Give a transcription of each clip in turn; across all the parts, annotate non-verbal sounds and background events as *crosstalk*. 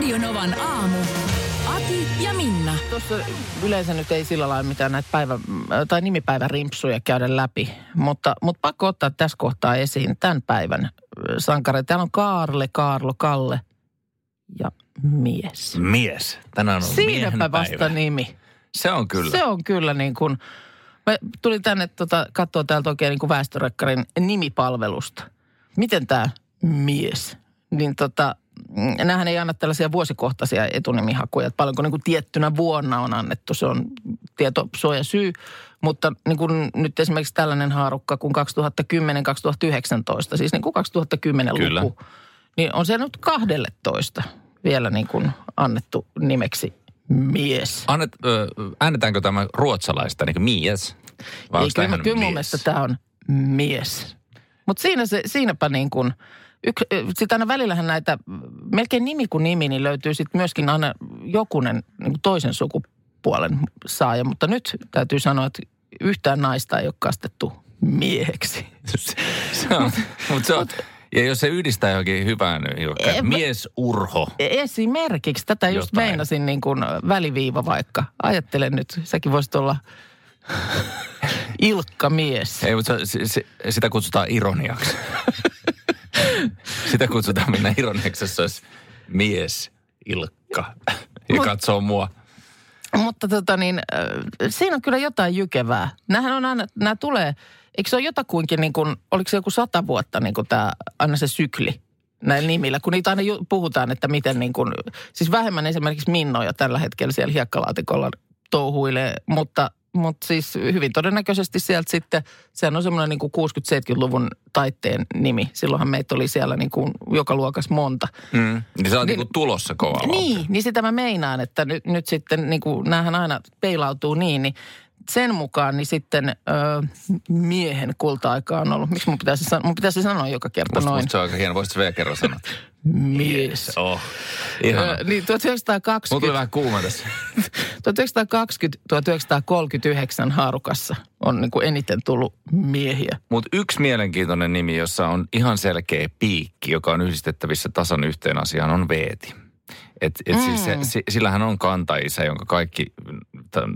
Radionovan aamu. Ati ja Minna. Tuossa yleensä nyt ei sillä lailla mitään näitä päivä, tai nimipäivärimpsuja käydä läpi, mutta, mutta pakko ottaa tässä kohtaa esiin tämän päivän sankari. Täällä on Kaarle, Kaarlo, Kalle ja mies. Mies. Tänään on miehen Siinäpä vasta päivä. nimi. Se on kyllä. Se on kyllä niin kuin, mä tulin tänne tota, katsoa täältä oikein niin kuin väestörekkarin nimipalvelusta. Miten tämä mies, niin tota, mm, näähän ei anna tällaisia vuosikohtaisia etunimihakuja, että paljonko niin kuin tiettynä vuonna on annettu, se on tietosuoja syy, mutta niin kuin nyt esimerkiksi tällainen haarukka kuin 2010-2019, siis niin kuin 2010 Kyllä. luku, niin on se nyt 12 vielä niin kuin annettu nimeksi mies. Annet, ö, äännetäänkö tämä ruotsalaista, niin kuin mies? Vai Ei, kyllä, kyllä mun mielestä tämä on mies. Mutta siinä se, siinäpä niin kuin, sitten aina välillähän näitä, melkein nimi kuin nimi, niin löytyy sitten myöskin aina jokunen niin kuin toisen sukupuolen saaja. Mutta nyt täytyy sanoa, että yhtään naista ei ole kastettu mieheksi. *laughs* se on, mutta se on, ja jos se yhdistää johonkin hyvään, johonkin Eh, mä- mies urho. Esimerkiksi tätä just Jotain. meinasin niin kuin väliviiva vaikka. Ajattelen nyt, säkin voisit olla *laughs* Ilkka mies. Ei, mutta se, se, sitä kutsutaan ironiaksi. *laughs* sitä kutsutaan minä ironiaksi, jos mies Ilkka ja Mut- katsoo mua. Mutta tota niin, äh, siinä on kyllä jotain jykevää. Nämähän on aina, nämä tulee, eikö se ole jotakuinkin niin kuin, oliko se joku sata vuotta niin kuin tämä, aina se sykli näillä nimillä, kun niitä aina ju- puhutaan, että miten niin kuin, siis vähemmän esimerkiksi Minnoja tällä hetkellä siellä hiekkalaatikolla touhuilee, mutta, mutta siis hyvin todennäköisesti sieltä sitten, sehän on semmoinen niin kuin 60-70-luvun taitteen nimi. Silloinhan meitä oli siellä niin kuin joka luokas monta. Mm. Niin sä oot Niin- niin, tulossa kovaa Niin, niin sitä mä meinaan, että nyt, nyt sitten niin kuin näähän aina peilautuu niin, niin sen mukaan niin sitten ö, miehen kulta-aika on ollut. Miksi mun pitäisi, san- mun pitäisi sanoa joka kerta Musta, noin? musta se on aika hieno. Voisitko vielä kerran sanoa? *laughs* Mies. Oh, ihana. Ö, niin Mulla tuli 1920, vähän kuuma tässä. *laughs* 1920-1939 haarukassa on niin kuin eniten tullut miehiä. Mutta yksi mielenkiintoinen nimi, jossa on ihan selkeä piikki, joka on yhdistettävissä tasan yhteen asiaan, on Veeti. Et, et mm. siis se, si- sillähän on kantaisä, jonka kaikki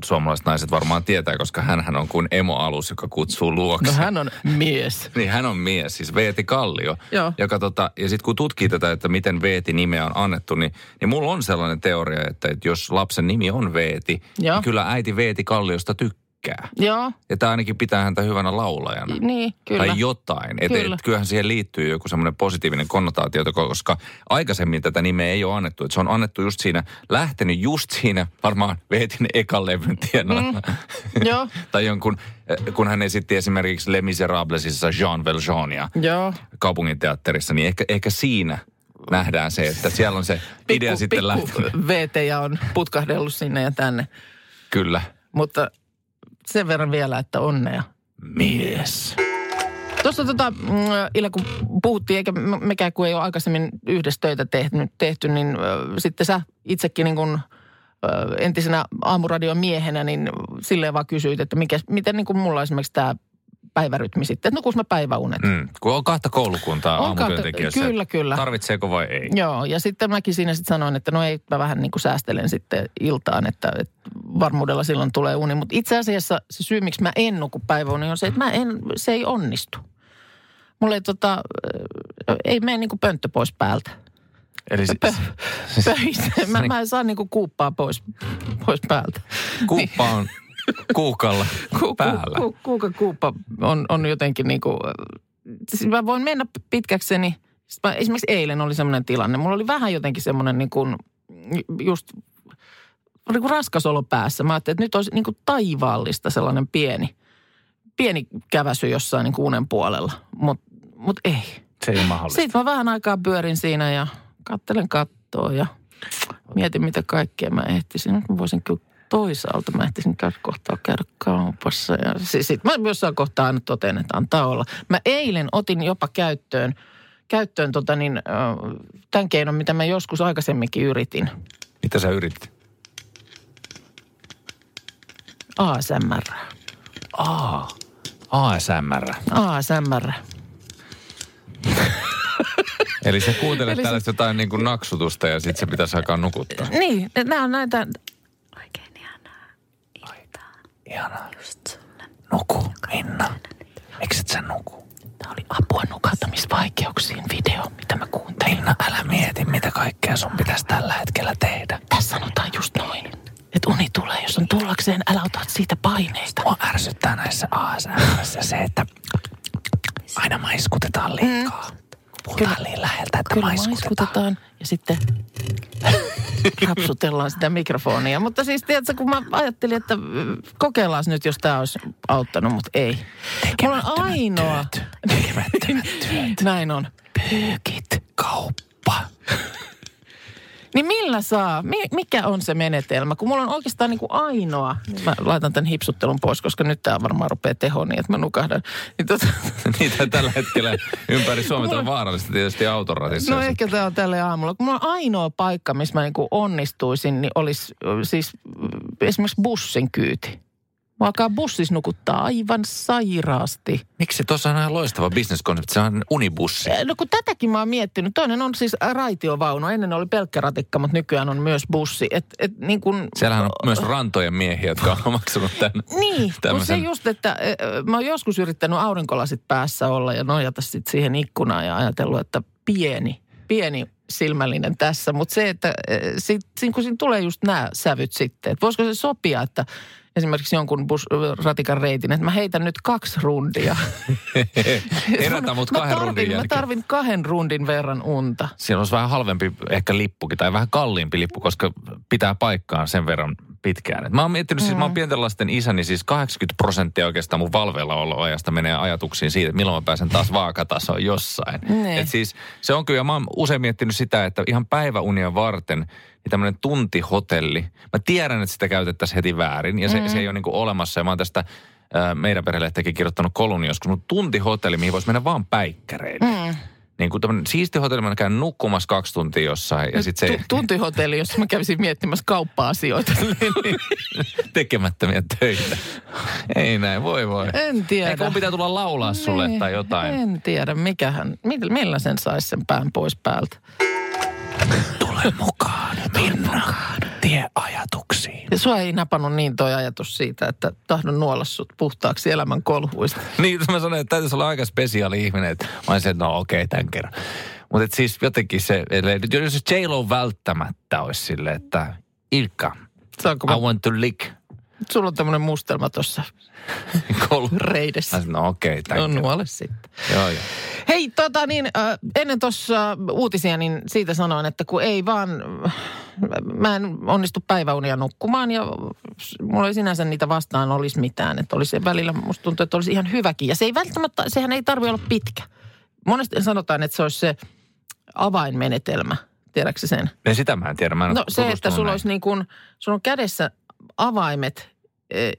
suomalaiset naiset varmaan tietää, koska hän on kuin emoalus, joka kutsuu luokse. No hän on mies. *laughs* Niin hän on mies, siis Veeti Kallio. Joo. Joka tota, ja sitten kun tutkii tätä, että miten Veeti-nimeä on annettu, niin, niin mulla on sellainen teoria, että, että jos lapsen nimi on Veeti, Joo. niin kyllä äiti Veeti Kalliosta tykkää. Joo, Ja tämä ainakin pitää häntä hyvänä laulajana. niin, kyllä. Tai jotain. Et, Kyllä. Et, kyllähän siihen liittyy joku semmoinen positiivinen konnotaatio, koska aikaisemmin tätä nimeä ei ole annettu. Et se on annettu just siinä, lähtenyt just siinä varmaan Veetin ekan levyn tienoilla. Mm. Joo, *laughs* tai jonkun, eh, kun hän esitti esimerkiksi Les Miserablesissa Jean Valjeania joo. kaupunginteatterissa, niin ehkä, ehkä siinä nähdään se, että siellä on se idea sitten lähtenyt. VT on putkahdellut sinne ja tänne. Kyllä. Mutta sen verran vielä, että onnea. Mies. Tuossa tota, mm, Ila, kun puhuttiin, eikä me- mekään kun ei ole aikaisemmin yhdessä töitä tehty, tehty niin ö, sitten sä itsekin niin kun, ö, entisenä aamuradion miehenä, niin silleen vaan kysyit, että mikä, miten niin kuin mulla esimerkiksi tämä päivärytmi sitten, että nukuuko mä päiväunet? Mm. Kun on kahta koulukuntaa On kahta- kyllä, kyllä. Tarvitseeko vai ei? Joo, ja sitten mäkin siinä sitten sanoin, että no ei, mä vähän niin kuin säästelen sitten iltaan, että, että varmuudella silloin tulee uni. Mutta itse asiassa se syy, miksi mä en nuku päiväuni on se, että mä en, se ei onnistu. Mulla ei tota, ei mene niin kuin pönttö pois päältä. Eli si- Pöistä. *laughs* Mä, mä en saa niin kuin kuuppaa pois, pois päältä. kuuppa on kuukalla *laughs* Ku, päällä. Ku, ku, kuuka kuuppa on, on jotenkin niin kuin, siis mä voin mennä pitkäkseni. Mä, esimerkiksi eilen oli semmoinen tilanne. Mulla oli vähän jotenkin semmoinen niin kuin, just niin kuin raskas olo päässä. Mä ajattelin, että nyt olisi niin kuin taivaallista sellainen pieni, pieni käväsy jossain niin kuin unen puolella. Mutta mut ei. Se ei ole mahdollista. Sitten mä vähän aikaa pyörin siinä ja kattelen kattoa katsoa ja mietin, mitä kaikkea mä ehtisin. Nyt mä voisin kyllä toisaalta, mä ehtisin käydä kohtaa käydä kaupassa. Ja siis sit mä jossain kohtaa aina totean, että antaa olla. Mä eilen otin jopa käyttöön, käyttöön tota niin, tämän keinon, mitä mä joskus aikaisemminkin yritin. Mitä sä yritit? ASMR. Aa, ASMR. ASMR. Eli sä kuuntelet Eli se- tällaista jotain niin kuin naksutusta ja sitten se pitäisi alkaa nukuttaa. Niin, nämä on näitä, Ihanaa. just. Nuku, Minna. Miksi et sä nuku? tämä oli apua nukahtamisvaikeuksiin video, mitä mä kuuntelin. Minna, älä mieti, mitä kaikkea sun pitäisi tällä hetkellä tehdä. Tässä sanotaan just noin, että uni tulee, jos on tullakseen, älä ota siitä paineita. Mua ärsyttää näissä ASMRissä se, että aina maiskutetaan liikaa. Puhutaan Kyllä. liian läheltä, että Kyllä maiskutetaan. maiskutetaan ja sitten rapsutellaan sitä mikrofonia. Mutta siis tiedätkö, kun mä ajattelin, että kokeillaan nyt, jos tämä olisi auttanut, mutta ei. Mulla on ainoa... *laughs* Näin on. Pyykit, kauppa. Niin millä saa? Mi- mikä on se menetelmä? Kun mulla on oikeastaan niin kuin ainoa, mä laitan tämän hipsuttelun pois, koska nyt tämä varmaan rupeaa tehoon niin, että mä nukahdan. Niin tota, *laughs* Niitä tällä hetkellä ympäri Suomea on vaarallista tietysti autoratissa. no ehkä tämä on tälle aamulla. Kun mulla on ainoa paikka, missä mä niin kuin onnistuisin, niin olisi siis esimerkiksi bussin kyyti. Mua alkaa bussissa nukuttaa aivan sairaasti. Miksi tuossa on ihan loistava bisneskonsepti? Se on unibussi. No kun tätäkin mä oon miettinyt. Toinen on siis raitiovaunu. Ennen oli pelkkä ratikka, mutta nykyään on myös bussi. Et, et niin kun, Siellähän on myös rantojen miehiä, jotka on maksanut tämän. *laughs* Niin, kun se just, että mä oon joskus yrittänyt aurinkolasit päässä olla ja nojata sitten siihen ikkunaan ja ajatellut, että pieni, pieni silmällinen tässä. Mutta se, että sit, kun siinä tulee just nämä sävyt sitten, että voisiko se sopia, että esimerkiksi jonkun bus, ratikan reitin, että mä heitän nyt kaksi rundia. *laughs* Herätä mut Mä kahden tarvin- rundin Mä jälkeen. tarvin kahden rundin verran unta. Siellä olisi vähän halvempi ehkä lippukin tai vähän kalliimpi lippu, koska pitää paikkaan sen verran pitkään. Et mä oon miettinyt, mm. siis mä oon pienten lasten isäni, siis 80 prosenttia oikeastaan mun valveilla ajasta menee ajatuksiin siitä, että milloin mä pääsen taas vaakatasoon jossain. Niin. Et siis se on kyllä, mä oon usein miettinyt sitä, että ihan päiväunia varten niin tämmöinen tuntihotelli. Mä tiedän, että sitä käytettäisiin heti väärin ja se, mm. se ei ole niinku olemassa. Ja mä oon tästä ää, meidän perhelehtäkin kirjoittanut kolumni joskus, mutta tuntihotelli, mihin voisi mennä vaan päikkäreille. Mm. Niin kuin tämmöinen siisti hotelli, mä käyn nukkumassa kaksi tuntia jossain ja sitten se Tu- tuntihotelli, jossa mä kävisin miettimässä kauppa-asioita. *laughs* tekemättömiä töitä. Ei näin, voi voi. En tiedä. Eikö pitää tulla laulaa sulle Niin, tai jotain? En tiedä, mikähän, millä sen saisi sen pään pois päältä. Tule mukaan, Minna. Tie ajatuksiin. Ja sua ei napannut niin toi ajatus siitä, että tahdon nuolla sut puhtaaksi elämän kolhuista. *laughs* Niin, mä sanoin, että täytyisi olla aika spesiaali ihminen. Että mä olisin, että no okei, okay, tämän kerran. Mutta siis jotenkin se, jos J-Lo välttämättä olisi silleen, että Ilkka, Saanko I mä, want to lick sulla on tämmöinen mustelma tuossa *laughs* reidessä. No okei, okay, kerran. nuole sitten. Joo, joo. Hei, tota niin, äh, ennen tuossa uutisia, niin siitä sanoin, että kun ei vaan, mä en onnistu päiväunia nukkumaan ja mulla ei sinänsä niitä vastaan olisi mitään. Että olisi välillä, musta tuntuu, että olisi ihan hyväkin. Ja se ei välttämättä, sehän ei tarvitse olla pitkä. Monesti sanotaan, että se olisi se avainmenetelmä. Tiedätkö sen? Ja sitä mä en tiedä. Mä en No se, että sulla olisi niin kuin, sulla on kädessä avaimet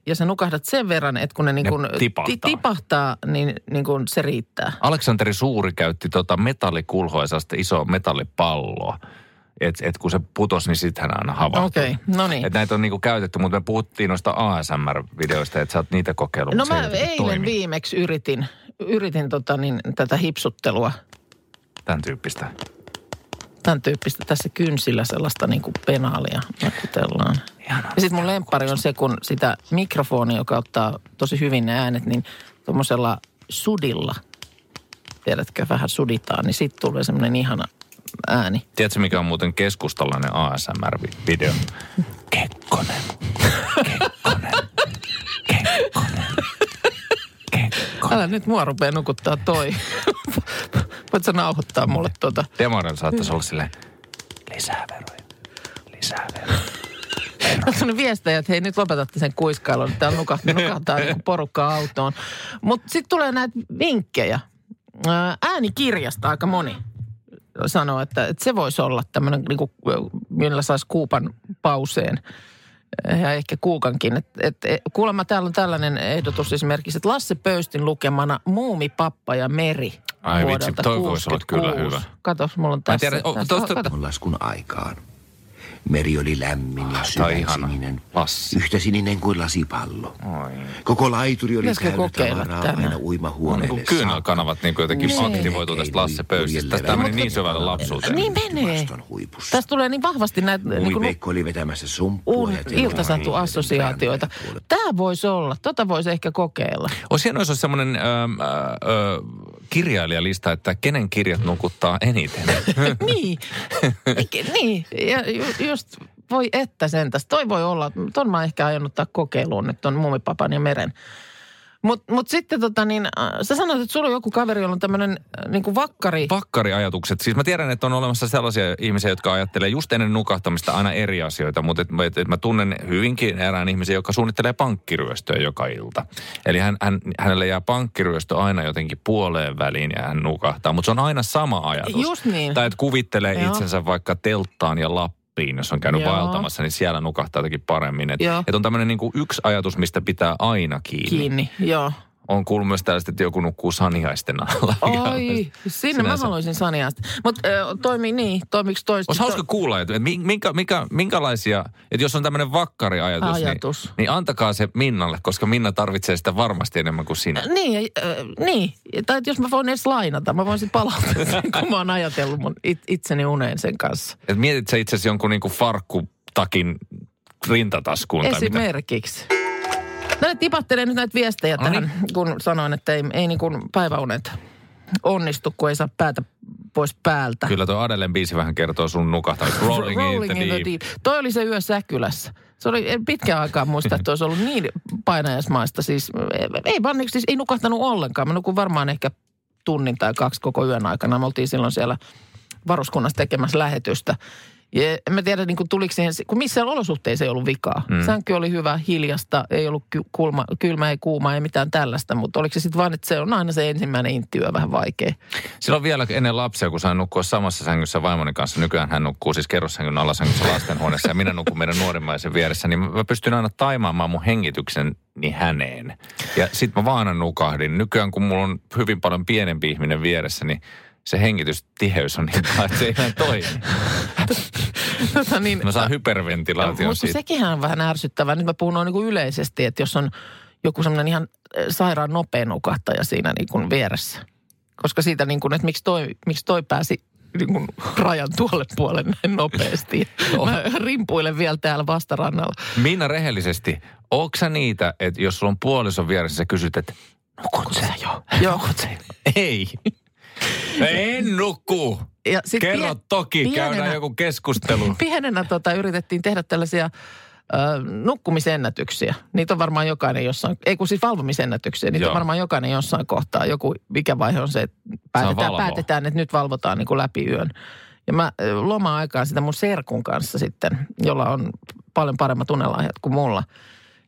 ja sä nukahdat sen verran, että kun ne, niin kuin tipahtaa. tipahtaa, niin, niin kuin se riittää. Aleksanteri Suuri käytti tota metallikulhoisasta isoa metallipalloa. Että et kun se putosi, niin sitten hän aina havahtui. Okei, no niin. Et näitä on niinku käytetty, mutta me puhuttiin noista ASMR-videoista, että sä oot niitä kokeillut. No mä eilen toimi. viimeksi yritin, yritin tota niin, tätä hipsuttelua, Tämän tyyppistä. Tämän tyyppistä tässä kynsillä sellaista niin kuin penaalia nakutellaan. Ihanaa. Ja sitten mun lemppari on se, kun sitä mikrofonia, joka ottaa tosi hyvin ne äänet, niin tuommoisella sudilla, tiedätkö, vähän suditaan, niin sitten tulee semmoinen ihana ääni. Tiedätkö, mikä on muuten keskustalainen ASMR-video? Kekkonen. Kekkonen. Kekkonen. Kekkonen. Älä nyt mua rupea nukuttaa toi. Voit sä nauhoittaa mulle tuota? Demoren saattaisi olla silleen, lisää veroja, lisää veroja. On viestejä, että hei nyt lopetatte sen kuiskailun, että täällä nukahtaa, nukahtaa niin porukkaa autoon. Mutta sitten tulee näitä vinkkejä. Ää, Äänikirjasta aika moni sanoo, että, että se voisi olla tämmöinen, niin kuin, millä saisi kuupan pauseen ja ehkä kuukankin. Et, et, et, kuulemma täällä on tällainen ehdotus esimerkiksi, että Lasse Pöystin lukemana Muumi, Pappa ja Meri Ai vitsi, toi voisi olla kyllä 66. hyvä. Katos, mulla on Mä tässä. tiedä, o- tässä tosta- kato. laskun aikaan. Meri oli lämmin ja syvänsininen. Yhtä sininen kuin lasipallo. Oi. Koko laituri oli Pitäisikö täynnä kokeilla tavaraa tänään? aina On niin uimahuoneelle. kuin kyynelkanavat niin kuin jotenkin Niin. aktivoituu tästä Lasse Pöystistä. Tämä meni niin syvälle lapsuuteen. Niin menee. Tässä tulee niin vahvasti näitä niin Ui kuin, Veikko oli vetämässä sumppua. uun ja Tero iltasatu-assosiaatioita. Tämä voisi olla. Tota voisi ehkä kokeilla. Olisi hienoa, jos olisi semmoinen ö, ö, kirjailijalista, että kenen kirjat nukuttaa eniten. *laughs* niin. Niin. Ja ju, just voi että sentäs. Toi voi olla. Ton mä ehkä aion ottaa kokeiluun nyt ton Muumipapan ja Meren. Mutta mut sitten tota niin, äh, sä sanoit, että sulla on joku kaveri, jolla on tämmöinen äh, niin kuin vakkari. Vakkariajatukset. Siis mä tiedän, että on olemassa sellaisia ihmisiä, jotka ajattelee just ennen nukahtamista aina eri asioita, mutta et, et, et mä tunnen hyvinkin erään ihmisen, joka suunnittelee pankkiryöstöä joka ilta. Eli hän, hän, hänelle jää pankkiryöstö aina jotenkin puoleen väliin ja hän nukahtaa, mutta se on aina sama ajatus. Just niin. Tai että kuvittelee Joo. itsensä vaikka telttaan ja Lappiin, jos on käynyt Joo. vaeltamassa, niin siellä nukahtaa jotenkin paremmin. Et, Joo. et on tämmöinen niinku yksi ajatus, mistä pitää aina kiinni. Kiinni, joo. On kuullut myös tällaista, että joku nukkuu saniaisten alla. Oi, sinne mä haluaisin Saniasta. Mutta toimii niin, toimiks toista? Olisi hauska kuulla, että minkä, minkä, minkälaisia, että jos on tämmöinen vakkariajatus, Ajatus. Niin, niin antakaa se Minnalle, koska Minna tarvitsee sitä varmasti enemmän kuin sinä. Niin, äh, niin. Tai että jos mä voin edes lainata, mä voisin palauttaa sen, *laughs* kun mä oon ajatellut mun it, itseni uneen sen kanssa. Et mietit sä itse asiassa jonkun niinku farkkutakin rintataskuun tai mitä? Esimerkiksi. No ne tipattelee nyt näitä viestejä No tähän, niin. kun sanoin, että ei, ei niin kuin päiväunet onnistu, kun ei saa päätä pois päältä. Kyllä tuo Adelen biisi vähän kertoo sun nukahtamista. Rolling, *laughs* Rolling in the deep. Toi oli se yö Säkylässä. Se oli en pitkään aikaa muista, että olisi ollut niin painajasmaista. Siis ei vaan, siis ei nukahtanut ollenkaan. Mä nukun varmaan ehkä tunnin tai kaksi koko yön aikana. Me oltiin silloin siellä varuskunnassa tekemässä lähetystä. Ja en mä tiedä, niin kuin tuliko siihen, kun missään olosuhteissa ei ollut vikaa. Mm. Sänky oli hyvä, hiljasta, ei ollut ky- kulma, kylmä, ei kuuma, ei mitään tällaista. Mutta oliko se sitten vaan, että se on aina se ensimmäinen inttiyö vähän vaikea. Silloin vielä ennen lapsia, kun sain nukkua samassa sängyssä vaimoni kanssa. Nykyään hän nukkuu siis kerrossängyn alasängyssä lastenhuoneessa ja minä nukun meidän nuorimmaisen vieressä. Niin mä pystyn aina taimaamaan mun hengityksen niin häneen. Ja sit mä vaan nukahdin. Nykyään kun mulla on hyvin paljon pienempi ihminen vieressä, niin se hengitystiheys on niin paha, että se ei enää toimi. *laughs* Tota niin, Mä saan hyperventilaation Mutta siitä. sekinhän on vähän ärsyttävää. Nyt mä puhun noin niin yleisesti, että jos on joku semmoinen ihan sairaan nopea nukahtaja siinä niin kuin vieressä. Koska siitä niin kuin, että miksi toi, miksi toi pääsi niin kuin rajan tuolle puolelle näin nopeasti. *laughs* Mä rimpuilen vielä täällä vastarannalla. Minna rehellisesti, ootko sä niitä, että jos sulla on puolison vieressä, sä kysyt, että nukut sä jo? Joo. *laughs* Ei. En nukku. Ja sit Kerro pien- toki, pienenä- käydään joku keskustelu. *laughs* Pienenä tota, yritettiin tehdä tällaisia ö, nukkumisennätyksiä. Niitä on varmaan jokainen jossain, ei kun siis valvomisennätyksiä. Niitä Joo. on varmaan jokainen jossain kohtaa. Joku, mikä vaihe on se, että päätetään, päätetään että nyt valvotaan niin kuin läpi yön. Ja mä loma-aikaan sitä mun serkun kanssa sitten, jolla on paljon paremmat unelahjat kuin mulla.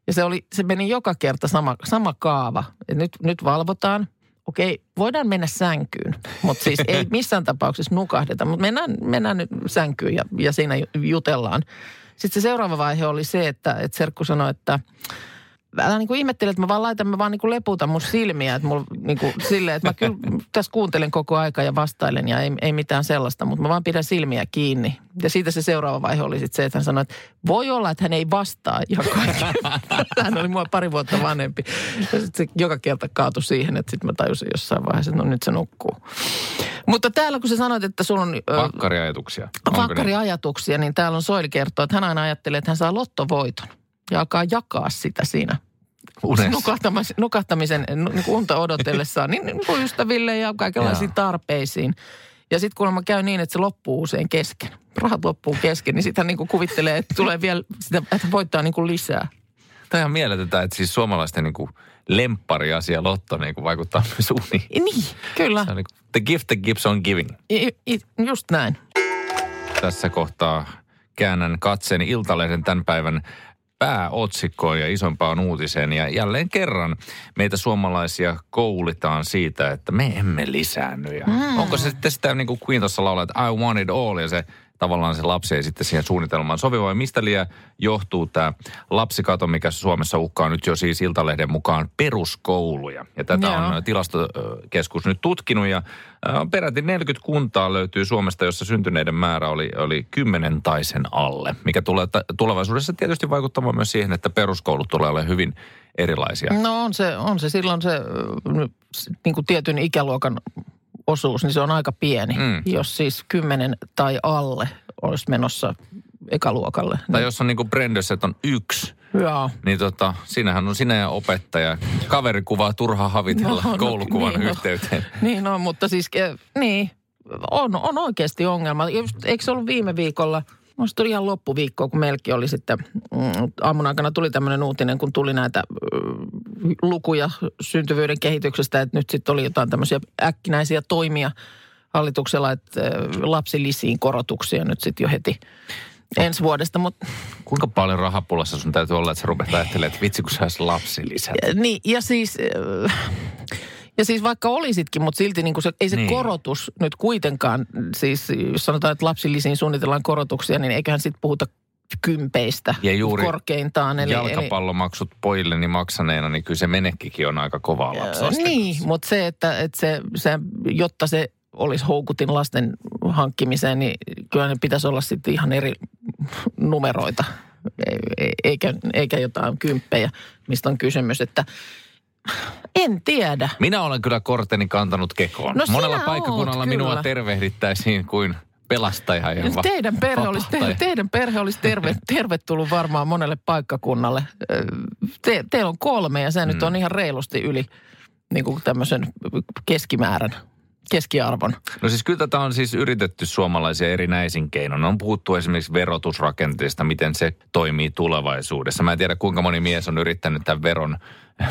Ja se, oli, se meni joka kerta sama, sama kaava. Et nyt, nyt valvotaan. Okei, voidaan mennä sänkyyn, mutta siis ei *laughs* missään tapauksessa nukahdeta. Mutta mennään, mennään nyt sänkyyn ja, ja siinä ju- jutellaan. Sitten se seuraava vaihe oli se, että, että Serkku sanoi, että älä niin kuin ihmettele, että mä vaan laitan, mä vaan niin kuin leputan mun silmiä. Että mulla niin kuin silleen, että mä kyllä *laughs* tässä kuuntelen koko aika ja vastailen ja ei, ei mitään sellaista, mutta mä vaan pidän silmiä kiinni. Ja siitä se seuraava vaihe oli sitten se, että hän sanoi, että voi olla, että hän ei vastaa kaikki. *laughs* Hän oli mua pari vuotta vanhempi. Ja sitten se joka kerta kaatui siihen, että sitten mä tajusin jossain vaiheessa, että no nyt se nukkuu. Mutta täällä kun sä sanoit, että sulla on... Onko ne? vakkariajatuksia, niin täällä on Soili kertoo, että hän aina ajattelee, että hän saa lottovoiton ja alkaa jakaa sitä siinä Unessa. nukahtamisen, nukahtamisen nu- niin unta odotellessaan niin, niin ystäville ja kaikenlaisiin tarpeisiin. Ja sitten kun käy niin, että se loppuu usein kesken, rahat loppuu kesken, niin sitten hän niin kuvittelee, että tulee vielä sitä, että voittaa niin kuin lisää. Tämä on ihan mieletöntä, että siis suomalaisten niin kuin lemppariasia Lotto niin kuin vaikuttaa *laughs* myös uniin. Niin, kyllä. Se on niin kuin, the gift that keeps on giving. I, i, just näin. Tässä kohtaa käännän katseeni Iltalehden tämän päivän pääotsikkoon ja isompaan uutiseen. Ja jälleen kerran meitä suomalaisia koulitaan siitä, että me emme lisäänny. Ja mm. Onko se sitten sitä niin kuin Queen tuossa laulaa, että I want it all ja se tavallaan se lapsi ei sitten siihen suunnitelmaan sovi, vai mistä liian johtuu tämä lapsikato, mikä Suomessa uhkaa nyt jo siis Iltalehden mukaan peruskouluja. Ja tätä Joo. on tilastokeskus nyt tutkinut ja peräti 40 kuntaa löytyy Suomesta, jossa syntyneiden määrä oli, oli 10 tai sen alle, mikä tulee tulevaisuudessa tietysti vaikuttamaan myös siihen, että peruskoulut tulee olemaan hyvin erilaisia. No on se, on se silloin se niin kuin tietyn ikäluokan osuus, niin se on aika pieni. Mm. Jos siis kymmenen tai alle olisi menossa ekaluokalle. Tai jos on niin kuin Brendössä, että on yksi, Joo. niin tota, siinähän on sinä ja opettaja. Kaveri kuvaa turha havitella No, no, koulukuvan niin, no. yhteyteen. *laughs* Niin on, mutta siis ke- niin, on, on oikeasti ongelma. Eikö se ollut viime viikolla, Musta tuli ihan loppuviikkoa, kun meilläkin oli sitten, mm, aamun aikana tuli tämmöinen uutinen, kun tuli näitä mm, lukuja syntyvyyden kehityksestä, että nyt sitten oli jotain tämmöisiä äkkinäisiä toimia hallituksella, että lapsilisiin korotuksia nyt sitten jo heti ensi vuodesta. Mutta Kuinka paljon rahapulassa sun täytyy olla, että sä rupeat ajattelemaan, että vitsi kun saisi lapsi lisää. Niin, ja siis, äh, ja siis vaikka olisitkin, mutta silti niin kuin se, ei se Niin. niin. korotus nyt kuitenkaan, siis jos sanotaan, että lapsilisiin suunnitellaan korotuksia, niin eiköhän sitten puhuta kympeistä Ja juuri korkeintaan. Eli, Jalkapallomaksut pojilleni maksaneena, niin kyllä se menekkikin on aika kovaa eli, lapsasta. Niin, mutta se, että, että se, se, jotta se olisi houkutin lasten hankkimiseen, niin kyllä ne pitäisi olla sitten ihan eri numeroita, E- e- eikä, eikä jotain kymppejä, mistä on kysymys, että en tiedä. Minä olen kyllä korteni kantanut kekoon. No Monella oot, paikkakunnalla minua kyllä. tervehdittäisiin kuin pelastaja ja va- Teidän perhe, olisi, te, teidän perhe olisi terve, *laughs* tervetullut varmaan monelle paikkakunnalle. Te, teillä on kolme ja se mm. nyt on ihan reilusti yli niin kuin tämmöisen keskimäärän, keskiarvon. No siis kyllä tätä on siis yritetty suomalaisia erinäisin keinoin. On puhuttu esimerkiksi verotusrakenteesta, miten se toimii tulevaisuudessa. Mä en tiedä kuinka moni mies on yrittänyt tämän veron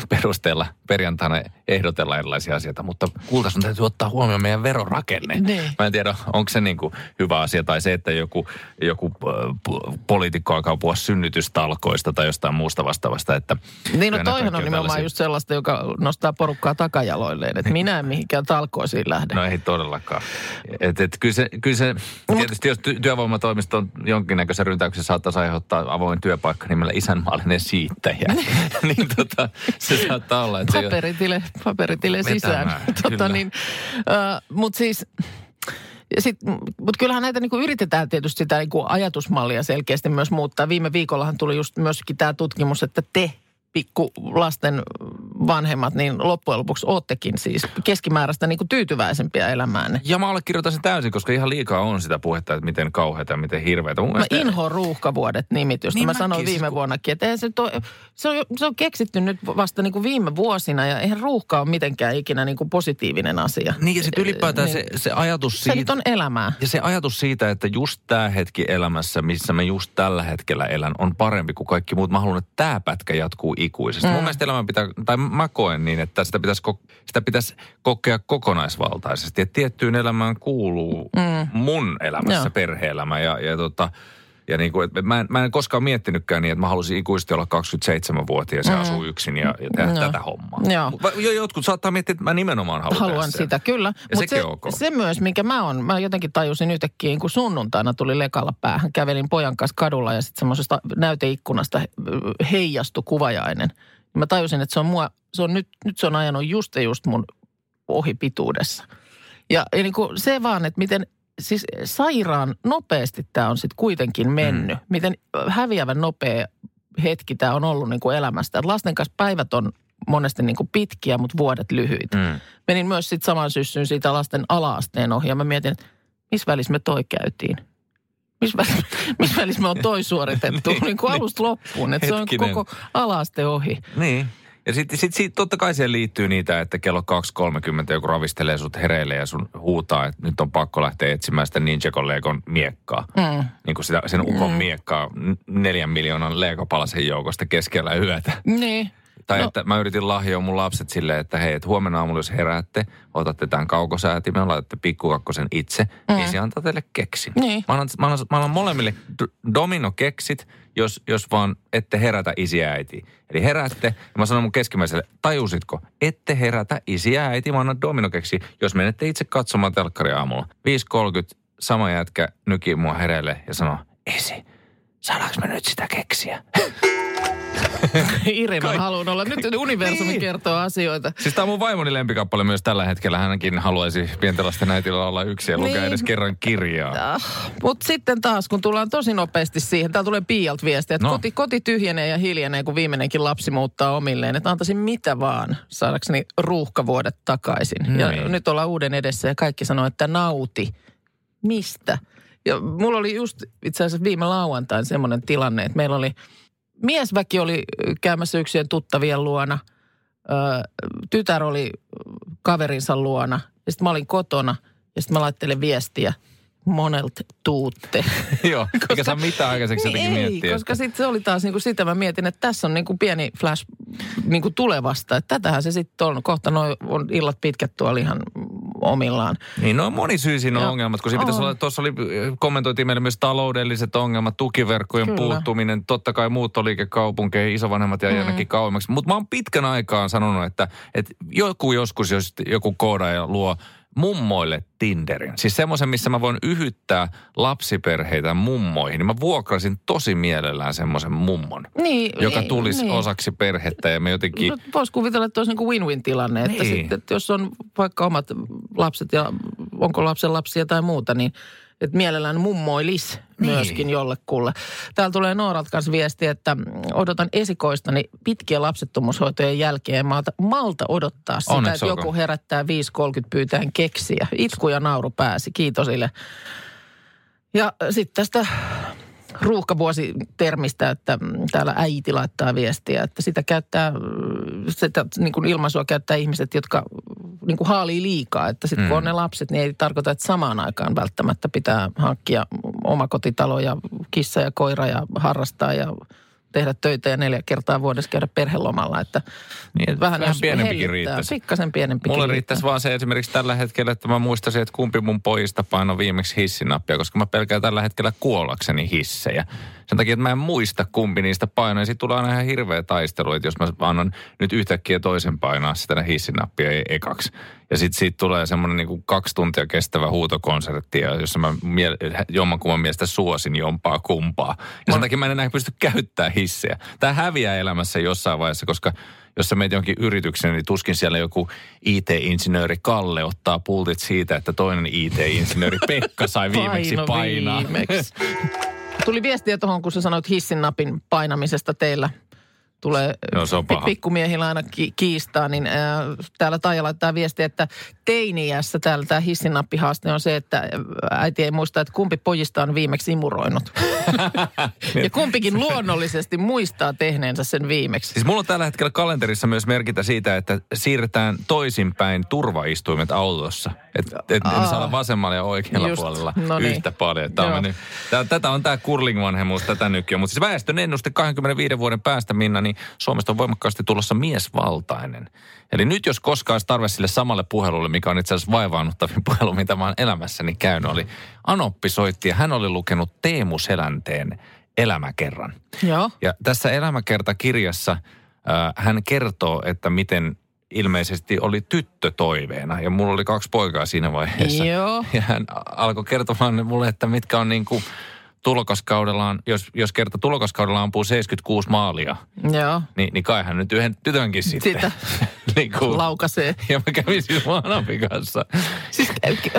perusteella perjantaina ehdotella erilaisia asioita, mutta kulta sun täytyy ottaa huomioon meidän verorakenne. Niin. Mä en tiedä, onko se niin kuin hyvä asia tai se, että joku, joku äh, poliitikko alkaa puhua synnytystalkoista tai jostain muusta vastaavasta. Että Niin no toihan on nimenomaan tällaisia- just sellaista, joka nostaa porukkaa takajaloilleen. Että minä en mihinkään talkoisiin lähde. No ei todellakaan. Et, et, kyllä, se, kyllä se, tietysti jos ty- työvoimatoimiston jonkinnäköisen ryntäyksen saattaisi aiheuttaa avoin työpaikka nimellä isänmaallinen siittäjä, *laughs* niin tota, se saattaa olla, että paperitile, paperitile sisään. *laughs* Tota niin, äh, Mutta siis, ja sit, mut kyllähän näitä niinku yritetään tietysti sitä niinku ajatusmallia selkeästi myös muuttaa. Viime viikollahan tuli just myöskin tämä tutkimus, että te pikku lasten vanhemmat, niin loppujen lopuksi oottekin siis keskimääräistä niinku tyytyväisempiä elämäänne. Ja mä allekirjoitan sen täysin, koska ihan liikaa on sitä puhetta, että miten kauheita ja miten hirveitä. Mun Mä mielestä- inhoan ruuhkavuodet nimitystä. Niin Mä mäkin, sanoin siis viime vuonnakin, että se, toi, se, on, se on keksitty nyt vasta niin kuin viime vuosina ja eihän ruuhka ole mitenkään ikinä niin kuin positiivinen asia. Niin ja sitten ylipäätään se, se ajatus Se nyt siitä... on elämää. Ja se ajatus siitä, että just tämä hetki elämässä, missä mä just tällä hetkellä elän, on parempi kuin kaikki muut. Mä haluan, että tämä pätkä jatkuu ikuisesti. Mm. Mun mielestä elämä pitää, tai mä koen niin, että sitä pitäisi, ko- sitä pitäisi kokea kokonaisvaltaisesti. Että tiettyyn elämään kuuluu mm. mun elämässä Joo. perhe-elämä ja, ja tota, ja niin kuin, että mä, en, mä en koskaan miettinytkään niin, että mä haluaisin ikuisesti olla 27-vuotias ja asua yksin ja, ja tehdä Joo. tätä hommaa. Joo. Va- Jo, jotkut saattaa miettiä, että mä nimenomaan haluan, Haluan sen. sitä, kyllä. Mutta se, on ok. se myös, minkä mä on, mä jotenkin tajusin yhtäkkiä, kun sunnuntaina tuli lekalla päähän. Kävelin pojan kanssa kadulla ja sitten semmoisesta näyteikkunasta heijastui kuvajainen. Mä tajusin, että se on mua, se on nyt, nyt se on ajanut just ja just mun ohipituudessa. Ja, ja niin kuin se vaan, että miten siis sairaan nopeasti tämä on sitten kuitenkin mennyt. Mm. Miten häviävän nopea hetki tämä on ollut niin kuin elämästä. Että lasten kanssa päivät on monesti niin kuin pitkiä, mutta vuodet lyhyitä. Mm. Menin myös sitten saman syssyn siitä lasten ala-asteen ohi ja mä mietin, että missä välissä me toi käytiin. Missä välissä, *laughs* missä välissä me on toi suoritettu *laughs* Niin, niin kuin alusta loppuun. Että se on koko ala-aste ohi. Niin. Ja sitten sit, sit, totta kai siihen liittyy niitä, että kello 2.30 joku ravistelee sut hereille ja sun huutaa, että nyt on pakko lähteä etsimään sitä Ninja-kollegon miekkaa. Mm. Niin kuin sitä, sen ukon mm. miekkaa neljän miljoonan leekopalasen joukosta keskellä yötä. Niin. Tai No. no. että mä yritin lahjoa mun lapset silleen, että hei, että huomenna aamulla jos heräätte, otatte tämän kaukosäätimen, laitatte pikkukakkosen itse, mm. niin se antaa teille keksin. Niin. Mä annan, mä annan, mä annan molemmille d- domino-keksit jos, jos vaan ette herätä isi ja äiti. Eli heräätte, ja mä sanon mun keskimmäiselle, tajusitko, ette herätä isi ja äiti, mä annan dominokeksi, jos menette itse katsomaan telkkaria aamulla. 5.30 sama jätkä nyki mua hereille ja sanoi, isi, saadaanko me nyt sitä keksiä? *laughs* Irina on halunnut olla. Nyt universumi Niin. kertoo asioita. Siis tämä on mun vaimoni lempikappale myös tällä hetkellä. Hänkin haluaisi pienten lasten äitillä olla yksi ja lukea Niin. edes kerran kirjaa. Ah, Mutta sitten taas, kun tullaan tosi nopeasti siihen, täällä tulee Piialta viestiä, että No. koti, koti tyhjenee ja hiljenee, kun viimeinenkin lapsi muuttaa omilleen. Että antaisin mitä vaan saadakseni ruuhkavuodet takaisin. Ja Niin. nyt ollaan uuden edessä ja kaikki sanoo, että nauti. Mistä? Ja mulla oli just itse asiassa viime lauantain semmoinen tilanne, että meillä oli, miesväki oli käymässä yksien tuttavien luona. Ö, tytär oli kaverinsa luona ja sitten mä olin kotona ja sitten mä laittelin viestiä monelta tuutte. *laughs* Joo, eikä saa mitään aikaiseksi jotenkin Niin ei, miettiä. koska että- sitten se oli taas niinku sitä, mä mietin, että tässä on niinku pieni flash niinku tulevasta. Että tätähän se sitten on. Kohta noi on illat pitkät tuolla ihan omillaan. Niin, no monisyisiin on Joo. ongelmat, kun siinä pitäisi olla, tuossa oli, kommentoitiin meille myös taloudelliset ongelmat, tukiverkkojen Kyllä. puuttuminen, totta kai muuttoliike kaupunkeihin, isovanhemmat ja mm. ainakin kauemmaksi. Mutta mä oon pitkän aikaan sanonut, että, että joku joskus, jos joku koodaaja luo mummoille Tinderin. Siis semmoisen, missä mä voin yhyttää lapsiperheitä mummoihin. Mä vuokrasin tosi mielellään semmoisen mummon, Niin, joka niin, tulisi niin. osaksi perhettä ja me jotenkin... No, Voisi kuvitella, että olisi niin win-win-tilanne. Että, Niin. sitten, että jos on vaikka omat lapset ja onko lapsen lapsia tai muuta, niin että mielellään mummoilis Niin. myöskin jollekulle. Täällä tulee Nooralta kanssa viesti, että mm, odotan esikoistani pitkien lapsettomuushoitojen jälkeen. Malta, malta odottaa sitä, Onneksi että olkoon. joku herättää 5.30 pyytäen keksiä. Itku ja nauru pääsi. Kiitos. Ja sitten tästä ruuhkavuositermistä, että mm, täällä äiti laittaa viestiä, että sitä käyttää, mm, sitä niin kuin ilmaisua käyttää ihmiset, jotka niin kuin haalii liikaa. Että sitten mm. kun on ne lapset, niin ei tarkoita, että samaan aikaan välttämättä pitää hankkia omakotitalo ja kissa ja koira ja harrastaa ja tehdä töitä ja neljä kertaa vuodessa käydä perhelomalla. Että Niin, että vähän jos pienempikin riittäisi. Pikkasen pienempikin Mulle riittää. riittäisi vaan se esimerkiksi tällä hetkellä, että mä muistaisin, että kumpi mun pojista paino viimeksi hissinappia, koska mä pelkään tällä hetkellä kuollakseni hissejä. Sen takia, että mä en muista kumpi niistä painoja. Sitten tulee aina ihan hirveä taistelu, että jos mä annan nyt yhtäkkiä toisen painaa sitä hissinappia ekaksi. Ja sitten siitä tulee semmoinen niin kuin kaksi tuntia kestävä huutokonsertti, ja jossa mä miel- jommankumman mielestä suosin jompaa kumpaa. Ja sen takia mä en enää pysty käyttämään hissejä. Tämä häviää elämässä jossain vaiheessa, koska jos sä meet jonkin yrityksen, niin tuskin siellä joku IT-insinööri Kalle ottaa pultit siitä, että toinen IT-insinööri Pekka sai viimeksi painaa. viimeksi. *laughs* Tuli viestiä tuohon, kun sä sanoit hissin napin painamisesta teillä. Tulee Joo, se on paha. pikkumiehillä aina ki- kiistaa, niin ää, täällä Taija laittaa viestiä, että teiniässä täällä tämä hissinnappi-haaste on se, että äiti ei muista, että kumpi pojista on viimeksi imuroinut. *laughs* ja kumpikin luonnollisesti muistaa tehneensä sen viimeksi. Siis mulla on tällä hetkellä kalenterissa myös merkintä siitä, että siirretään toisinpäin turvaistuimet autossa. Että et, ne saa olla vasemmalla ja oikealla Just. puolella No niin. yhtä paljon. Tää on mennyt, tää, tätä on tämä kurling-vanhemmuus tätä nykyään. Mutta siis väestön ennuste 25 vuoden päästä, Minna, niin Suomesta on voimakkaasti tulossa miesvaltainen. Eli nyt jos koskaan olisi tarve sille samalle puhelulle, mikä on itse asiassa vaivaannuttavin *laughs* puhelu, mitä mä oon elämässäni käynyt, oli Anoppi soitti ja hän oli lukenut Teemu Selänteen elämäkerran. Joo. Ja tässä elämäkertakirjassa äh, hän kertoo, että miten ilmeisesti oli tyttö toiveena. Ja mulla oli kaksi poikaa siinä vaiheessa. Joo. Ja hän alkoi kertomaan mulle, että mitkä on niin kuin tulokaskaudellaan, jos, jos kerta tulokaskaudella ampuu 76 maalia, Joo. niin, niin kai hän nyt yhden tytönkin sitten. Sitä *laughs* niin kuin, laukaisee. *laughs* ja mä kävin siis Anopin kanssa. Siis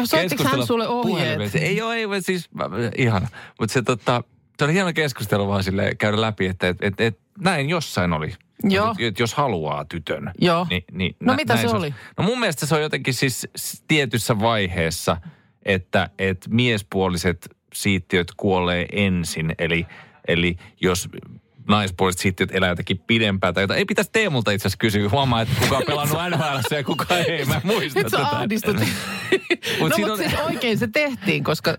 soittiko hän sulle ohjeet? puhelimessa. Ei ole, ei ole, siis mä- ihana. Mutta se, tota, se oli hieno keskustelu vaan sille käydä läpi, että et, et, et, näin jossain oli. Joo. Jos haluaa tytön. Joo. Niin, niin, No mitä näin se oli? No mun mielestä se on jotenkin siis tietyssä vaiheessa, että et miespuoliset siittiöt kuolee ensin. Eli, eli jos naispuoliset siittiöt elää jotenkin pidempään tai jotain. Ei pitäisi Teemulta itse asiassa kysyä. Huomaa, että kuka on pelannut NHL ja kuka ei. Mä en muista Nyt sä tätä. ahdistut. *laughs* Mut no mutta on- siis oikein se tehtiin, koska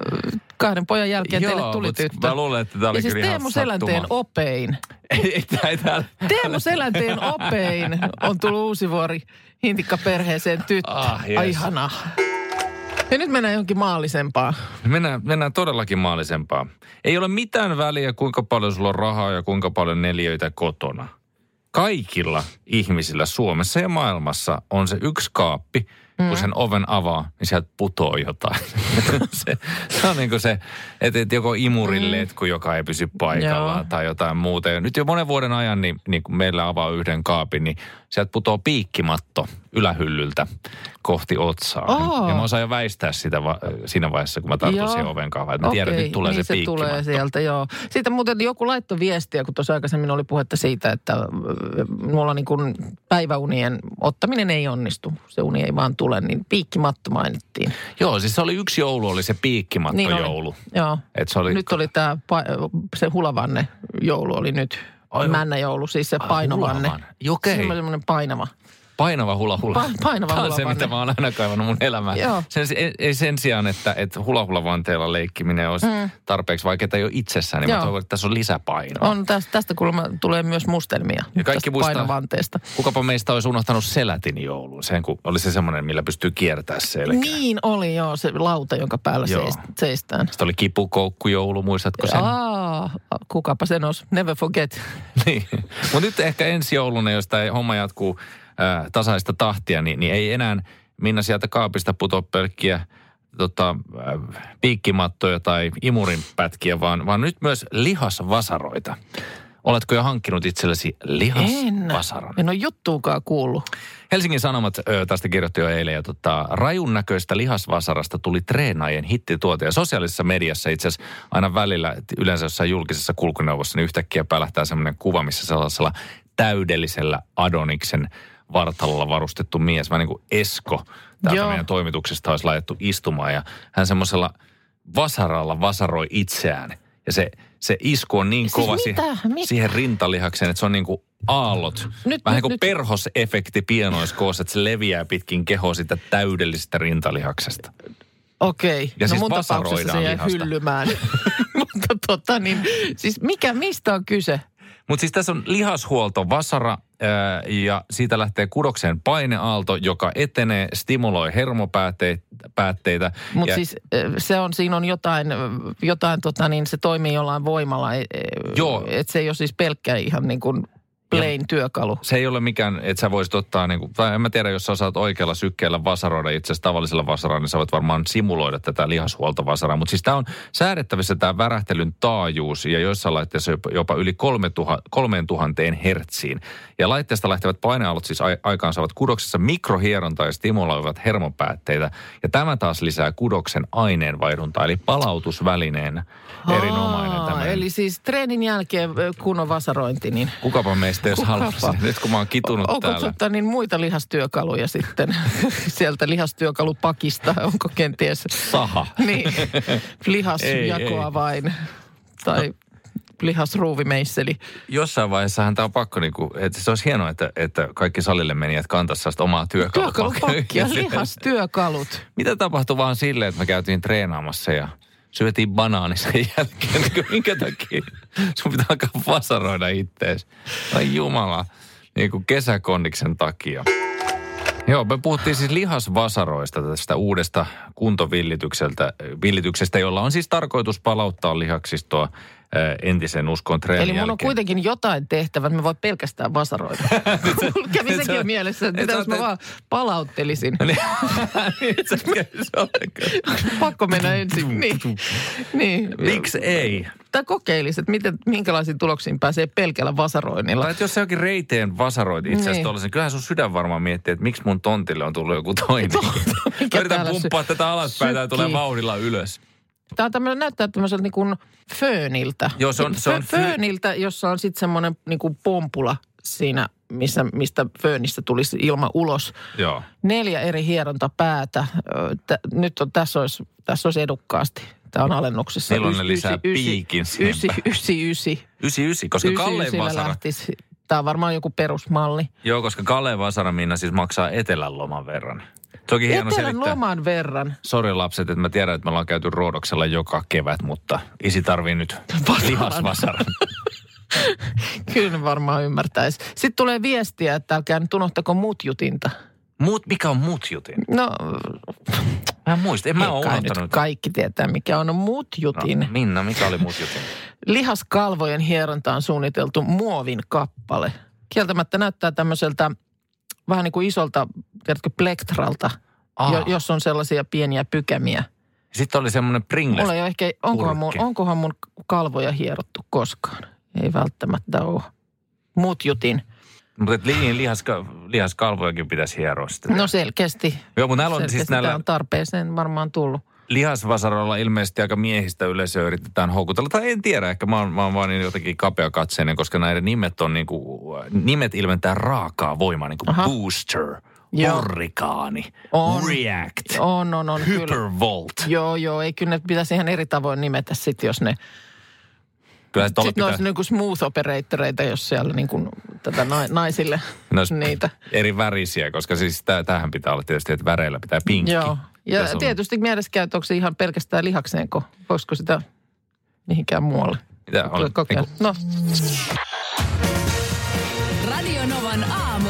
kahden pojan jälkeen teille tuli tyttö. Mä luulen, että tämä oli ja siis Teemu Selänteen opein. Ei, tää, tää, Teemu Selänteen opein on tullut Uusivuori hintikkaperheeseen tyttö. Ah, yes. Ai ihana. Ja nyt mennään johonkin maallisempaan. Mennään, mennään todellakin maallisempaa. Ei ole mitään väliä, kuinka paljon sulla on rahaa ja kuinka paljon neliöitä kotona. Kaikilla ihmisillä Suomessa ja maailmassa on se yksi kaappi, mm. kun sen oven avaa, niin sieltä putoo jotain. *laughs* se, se on niin kuin se, että, että joko imurin letku, joka ei pysy paikallaan Joo. tai jotain muuta. Ja nyt jo monen vuoden ajan, niin, niin kun meillä avaa yhden kaapin, niin sieltä putoo piikkimatto ylähyllyltä kohti otsaa. Oo. Ja mä osaan jo väistää sitä va- siinä vaiheessa, kun mä tartun Joo. siihen oven kahvaan. Että mä tiedän, että nyt tulee niin se, se tulee piikkimatto. sieltä, joo. Siitä muuten joku laittoi viestiä, kun tuossa aikaisemmin oli puhetta siitä, että äh, mulla niin kuin päiväunien ottaminen ei onnistu. Se uni ei vaan tule, niin piikkimatto mainittiin. Joo, siis se oli yksi joulu, oli se piikkimatto Niin oli. joulu. Joo. Et se oli, Nyt oli tämä, se hulavanne joulu oli nyt. Ai, Männäjoulu, siis se Ai, painovanne. hulavanne. Okei. Semmoinen painava. Painava hula hula. Pa- painava Tämä on se, hulavanne. mitä mä oon aina kaivannut mun elämään. Joo. Sen, ei, sen sijaan, että, että hula hula vanteella leikkiminen olisi mm. tarpeeksi vaikeaa jo itsessään, niin Joo. mä toivon, että tässä on lisäpainoa. On tästä, tästä kuulemma tulee myös mustelmia. Ja kaikki tästä muistaa- painovanteesta. Kukapa meistä olisi unohtanut selätin jouluun? Sen, kun oli se semmoinen, millä pystyy kiertämään selkää. Niin oli joo, se lauta, jonka päällä Joo. seist, seistään. Sitten oli kipukoukkujoulu, muistatko sen? Aa, kukapa sen olisi. Never forget. *laughs* niin. Mutta nyt ehkä ensi jouluna, jos tämä homma jatkuu ää, tasaista tahtia, niin, niin ei enää Minna sieltä kaapista putoa pelkkiä tota, äh, piikkimattoja tai imurin pätkiä, vaan, vaan nyt myös lihasvasaroita. Oletko jo hankkinut itsellesi En. lihasvasaran? En ole juttuukaan kuullut. Helsingin Sanomat ö, tästä kirjoitti jo eilen. Ja tota, rajun näköistä lihasvasarasta tuli treenaajien hittituote. Ja sosiaalisessa mediassa itse asiassa aina välillä, yleensä jossain julkisessa kulkuneuvossa, niin yhtäkkiä pälähtää semmoinen kuva, missä sellaisella täydellisellä Adoniksen vartalolla varustettu mies, vähän niin kuin Esko täältä Joo. meidän toimituksesta olisi laitettu istumaan. Ja hän semmoisella vasaralla vasaroi itseään. Ja se, se isku on niin Siis kova mitä? siihen, Mit- siihen rintalihakseen, että se on niin kuin aallot. Nyt- Vähän nyt- kuin nyt- perhosefekti pienoiskoossa, että se leviää pitkin kehoa sitä täydellisestä rintalihaksesta. Okei. Ja no siis mun tapauksessa se jäi lihasta. hyllymään. *laughs* Mutta tota niin, siis mikä, mistä on kyse? Mutta siis tässä on lihashuolto vasara ja siitä lähtee kudokseen paineaalto, joka etenee, stimuloi hermopäätteitä. Mutta ja, siis se on, siinä on jotain, jotain tota niin, se toimii jollain voimalla. Joo. Että se ei ole siis pelkkä ihan niin kuin plain työkalu. se ei ole mikään, että sä voisit ottaa, niin kuin, tai en mä tiedä, jos sä osaat oikealla sykkeellä vasaroida itse asiassa tavallisella vasaralla, niin sä voit varmaan simuloida tätä lihashuoltovasaraa. Mutta siis tämä on säädettävissä tämä värähtelyn taajuus ja joissain laitteissa jopa, jopa yli 3000, 3000 hertsiin. Ja laitteesta lähtevät painealot siis ai, aikaansaavat kudoksessa mikrohierontaa ja stimuloivat hermopäätteitä. Ja tämä taas lisää kudoksen aineenvaihduntaa, eli palautusvälineen erinomainen Aa, tämmöinen. Eli siis treenin jälkeen kunnon vasarointi, niin Kukapa meistä jos haluaisi, nyt kun mä oon kitunut onko täällä. tota niin muita lihastyökaluja sitten *laughs* sieltä lihastyökalupakista? Onko kenties Saha. niin, *laughs* lihasjakoa Ei, vain? Tai lihasruuvimeisseli? Jossain vaiheessahan tämä on pakko, niin kuin, että se olisi hienoa, että, että kaikki salille menijät kantaisi sellaista omaa työkalupakkia. *laughs* Lihastyökalut. Mitä tapahtui vaan silleen, että me käytiin treenaamassa ja syötiin banaani sen jälkeen, niin minkä takia sun pitää alkaa vasaroida ittees. Ai jumala, niin kuin kesäkondiksen takia. Joo, me puhuttiin siis lihasvasaroista tästä uudesta kuntovillitykseltä, villityksestä, jolla on siis tarkoitus palauttaa lihaksistoa entisen uskon treenin Eli mun on jälkeen. kuitenkin jotain tehtävä, että me voi pelkästään vasaroida. *laughs* Mulla kävi sekin sä- mielessä, että et mitä jos mä vaan palauttelisin. *laughs* Niin. *laughs* Pakko mennä ensin. Niin. niin. Miksi ei? Tai kokeilisi, että miten, minkälaisiin tuloksiin pääsee pelkällä vasaroinnilla. Tai että jos sä jokin reiteen vasaroit itse asiassa Niin. niin. kyllähän sun sydän varmaan miettii, että miksi mun tontille on tullut joku toinen. Mä yritän pumppaa sy- tätä alaspäin, tää tulee vauhdilla ylös. Tämä on tämmöinen, näyttää tämmöiseltä niin kuin fööniltä. Joo, se on- se on Fö- fööniltä, jossa on sitten semmoinen niin kuin pompula siinä, missä, mistä föönistä tulisi ilma ulos. Joo. Neljä eri hierontapäätä. Tä- Nyt on, tässä olisi, tässä olisi edukkaasti. Tämä on alennuksessa. Milloin ne Ysi- lisää ysi- ysi- piikin siihen Ysi, päälle? ysi, ysi. 99, koska Ysi- ysillä vasara, lähtisi. Tämä on varmaan joku perusmalli. joo, koska Kalleen vasara Minna siis maksaa etelän loman verran. Onkin hieno Etelän loman verran. Sori lapset, että mä tiedän, että me ollaan käyty ruodoksella joka kevät, mutta isi tarvii nyt lihasvasaran. *laughs* Kyllä ne varmaan ymmärtäisi. Sitten tulee viestiä, että älkää nyt unohtako mutjutinta. Muut, mikä on mut jutin? No, Mä en muista, en mä ole unohtanut. nyt kaikki tietää, mikä on mut jutin. No, Minna, mikä oli muut jutut? *laughs* Lihaskalvojen hierontaan suunniteltu muovin kappale. Kieltämättä näyttää tämmöiseltä vähän niin kuin isolta, tiedätkö, plektralta, Aa. jo, jos on sellaisia pieniä pykämiä. Sitten oli semmoinen Pringles. Mulla ei ehkä, onkohan mun, onkohan mun kalvoja hierottu koskaan? Ei välttämättä ole. Mut jutin. Mutta et liin lihaska, lihaskalvojakin pitäisi hieroa sitten. No selkeästi. Joo, mutta näillä on selkeästi siis näillä on tarpeeseen varmaan tullut. lihasvasaroilla ilmeisesti aika miehistä yleisöä yritetään houkutella. Tai en tiedä, ehkä mä oon, mä oon vaan niin jotenkin kapeakatseinen, koska näiden nimet on niinku, nimet ilmentää raakaa voimaa, niin kuin Aha. booster, Joo. orrikaani, On. react, On, on, on. Kyllä. hypervolt. Joo, joo. Ei kyllä ne pitäisi ihan eri tavoin nimetä sitten, jos ne... Kyllä Sitten ne pitää, olisi niin kuin smooth operatoreita, jos siellä niin kuin tätä na- naisille ne olisi niitä. eri värisiä, koska siis tää, tämähän pitää olla tietysti, että väreillä pitää pinkki. Joo. Ja Tässä on- tietysti mielessä käy, että onko se ihan pelkästään lihakseenko? Voisiko sitä mihinkään muualle Mitä on, kokeilla? niinku- No, Radio Novan aamu.